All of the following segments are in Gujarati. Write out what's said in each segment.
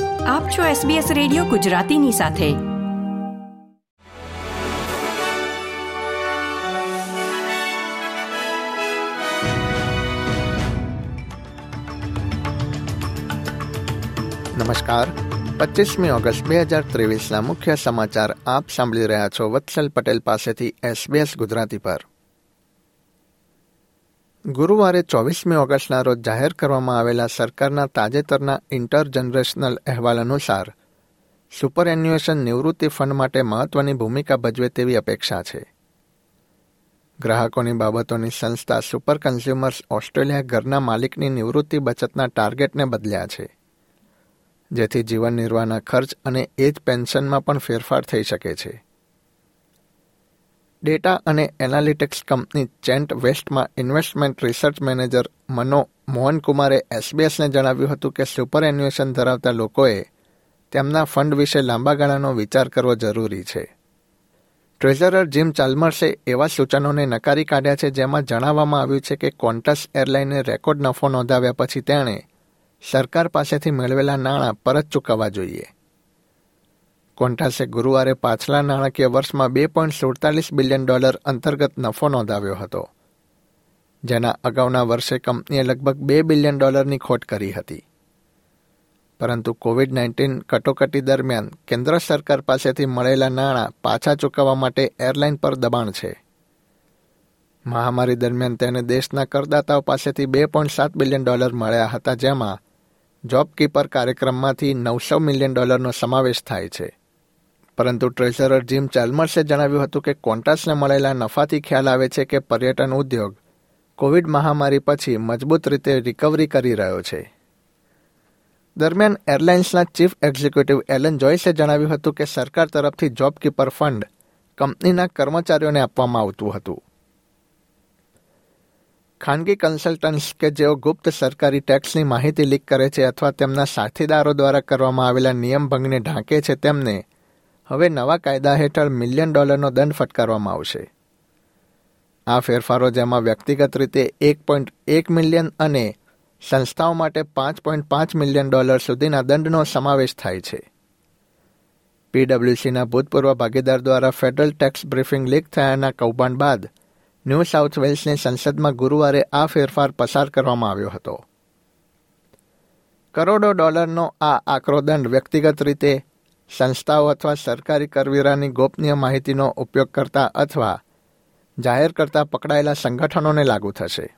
આપ છો SBS રેડિયો ગુજરાતીની સાથે. નમસ્કાર. પચીસમી ઓગસ્ટ બે હજાર ત્રેવીસના મુખ્ય સમાચાર આપ સાંભળી રહ્યા છો વત્સલ પટેલ પાસેથી એસબીએસ ગુજરાતી પર. ગુરુવારે ચોવીસમી ઓગસ્ટના રોજ જાહેર કરવામાં આવેલા સરકારના તાજેતરના ઇન્ટર જનરેશનલ અહેવાલ અનુસાર સુપર એન્યુએશન નિવૃત્તિ ફંડ માટે મહત્વની ભૂમિકા ભજવે તેવી અપેક્ષા છે. ગ્રાહકોની બાબતોની સંસ્થા સુપર કન્ઝ્યુમર્સ ઓસ્ટ્રેલિયા ઘરના માલિકની નિવૃત્તિ બચતના ટાર્ગેટને બદલ્યા છે, જેથી જીવન નિર્વાહના ખર્ચ અને એજ પેન્શનમાં પણ ફેરફાર થઈ શકે છે. ડેટા અને એનાલિટિક્સ કંપની ચેન્ટ વેસ્ટમાં ઇન્વેસ્ટમેન્ટ રિસર્ચ મેનેજર મનો મોહનકુમારે એસબીએસને જણાવ્યું હતું કે સુપર એન્યુએશન ધરાવતા લોકોએ તેમના ફંડ વિશે લાંબા ગાળાનો વિચાર કરવો જરૂરી છે. ટ્રેઝરર જીમ ચાલ્મર્સે એવા સૂચનોને નકારી કાઢ્યા છે જેમાં જણાવવામાં આવ્યું છે કે કોન્ટસ એરલાઈને રેકોર્ડ નફો નોંધાવ્યા પછી તેણે સરકાર પાસેથી મેળવેલા નાણાં પરત ચૂકવવા જોઈએ. કોન્ટાસે ગુરુવારે પાછલા નાણાકીય વર્ષમાં બે પોઈન્ટ સુડતાલીસ બિલિયન ડોલર અંતર્ગત નફો નોંધાવ્યો હતો, જેના અગાઉના વર્ષે કંપનીએ લગભગ બે બિલિયન ડોલરની ખોટ કરી હતી. પરંતુ કોવિડ નાઇન્ટીન કટોકટી દરમિયાન કેન્દ્ર સરકાર પાસેથી મળેલા નાણાં પાછા ચૂકવવા માટે એરલાઇન પર દબાણ છે. મહામારી દરમિયાન તેને દેશના કરદાતાઓ પાસેથી બે પોઈન્ટ સાત બિલિયન ડોલર મળ્યા હતા, જેમાં જોબકીપર કાર્યક્રમમાંથી નવસો મિલિયન ડોલરનો સમાવેશ થાય છે. પરંતુ ટ્રેઝરર જીમ ચાલ્મર્સે જણાવ્યું હતું કે કોન્ટાસને મળેલા નફાથી ખ્યાલ આવે છે કે પર્યટન ઉદ્યોગ કોવિડ મહામારી પછી મજબૂત રીતે રિકવરી કરી રહ્યો છે. દરમિયાન એરલાઇન્સના ચીફ એક્ઝિક્યુટિવ એલન જોઈસે જણાવ્યું હતું કે સરકાર તરફથી જોબ કીપર ફંડ કંપનીના કર્મચારીઓને આપવામાં આવતું હતું. ખાનગી કન્સલ્ટન્ટ્સ કે જેઓ ગુપ્ત સરકારી ટેક્સની માહિતી લીક કરે છે અથવા તેમના સાથીદારો દ્વારા કરવામાં આવેલા નિયમ ભંગને ઢાંકે છે તેમને હવે નવા કાયદા હેઠળ મિલિયન ડોલરનો દંડ ફટકારવામાં આવશે. આ ફેરફારો જેમાં વ્યક્તિગત રીતે એક પોઈન્ટ એક મિલિયન અને સંસ્થાઓ માટે પાંચ પોઈન્ટ પાંચ મિલિયન ડોલર સુધીના દંડનો સમાવેશ થાય છે. પીડબ્લ્યુસીના ભૂતપૂર્વ ભાગીદાર દ્વારા ફેડરલ ટેક્સ બ્રીફિંગ લીક થયાના કૌભાંડ બાદ ન્યૂ સાઉથ વેલ્સની સંસદમાં ગુરુવારે આ ફેરફાર પસાર કરવામાં આવ્યો હતો. કરોડો ડોલરનો આ આકરો દંડ વ્યક્તિગત રીતે સંસ્થાઓ અથવા સરકારી કરવેરાની ગોપનીય માહિતીનો ઉપયોગ કરતા અથવા જાહેર કરતા પકડાયેલા સંગઠનોને લાગુ થશે.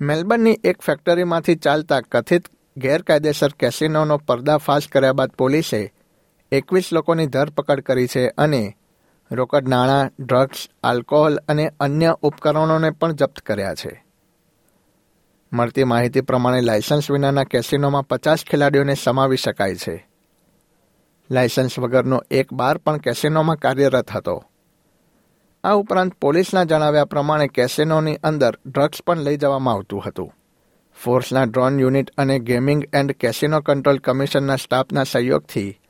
મેલબર્નની એક ફેક્ટરીમાંથી ચાલતા કથિત ગેરકાયદેસર કેસિનોનો પર્દાફાશ કર્યા બાદ પોલીસે એકવીસ લોકોની ધરપકડ કરી છે અને રોકડ નાણાં ડ્રગ્સ, આલ્કોહોલ અને અન્ય ઉપકરણોને પણ જપ્ત કર્યા છે. મળતી માહિતી પ્રમાણે લાયસન્સ વિનાના કેસિનોમાં પચાસ ખેલાડીઓને સમાવી શકાય છે. લાયસન્સ વગરનો એક બાર પણ કેસિનોમાં કાર્યરત હતો. આ ઉપરાંત પોલીસના જણાવ્યા પ્રમાણે કેસિનોની અંદર ડ્રગ્સ પણ લઈ જવામાં આવતું હતું. ફોર્સના ડ્રોન યુનિટ અને ગેમિંગ એન્ડ કેસિનો કંટ્રોલ કમિશનના સ્ટાફના સહયોગથી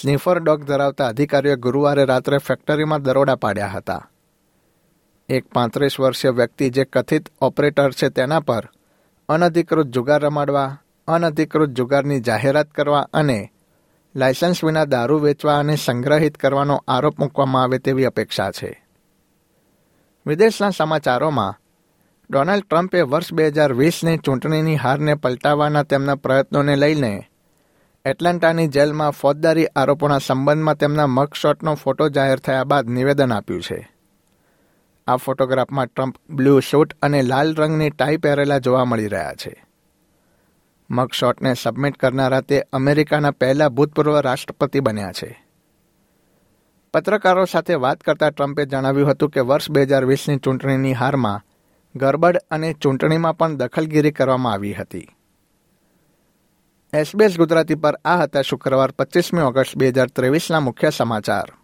સ્નીફર ડોગ ધરાવતા અધિકારીઓ ગુરુવારે રાત્રે ફેક્ટરીમાં દરોડા પાડ્યા હતા. એક પાંત્રીસ વર્ષીય વ્યક્તિ જે કથિત ઓપરેટર છે તેના પર અનધિકૃત જુગાર રમાડવા, અનધિકૃત જુગારની જાહેરાત કરવા અને લાયસન્સ વિના દારૂ વેચવા અને સંગ્રહિત કરવાનો આરોપ મૂકવામાં આવે તેવી અપેક્ષા છે. વિદેશના સમાચારોમાં, ડોનાલ્ડ ટ્રમ્પે વર્ષ બે હજાર વીસની ચૂંટણીની હારને પલટાવવાના તેમના પ્રયત્નોને લઈને એટલાન્ટાની જેલમાં ફોજદારી આરોપોના સંબંધમાં તેમના મગશોટનો ફોટો જાહેર થયા બાદ નિવેદન આપ્યું છે. આ ફોટોગ્રાફમાં ટ્રમ્પ બ્લુ શૂટ અને લાલ રંગની ટાઈ પહેરેલા જોવા મળી રહ્યા છે. મગશોટને સબમિટ કરનારા તે અમેરિકાના પહેલા ભૂતપૂર્વ રાષ્ટ્રપતિ બન્યા છે. પત્રકારો સાથે વાત કરતા ટ્રમ્પે જણાવ્યું હતું કે વર્ષ બે હજાર વીસની ચૂંટણીની હારમાં ગરબડ અને ચૂંટણીમાં પણ દખલગીરી કરવામાં આવી હતી. એસબીએસ ગુજરાતી પર આ હતા શુક્રવાર પચીસમી ઓગસ્ટ બે હજાર ત્રેવીસના મુખ્ય સમાચાર.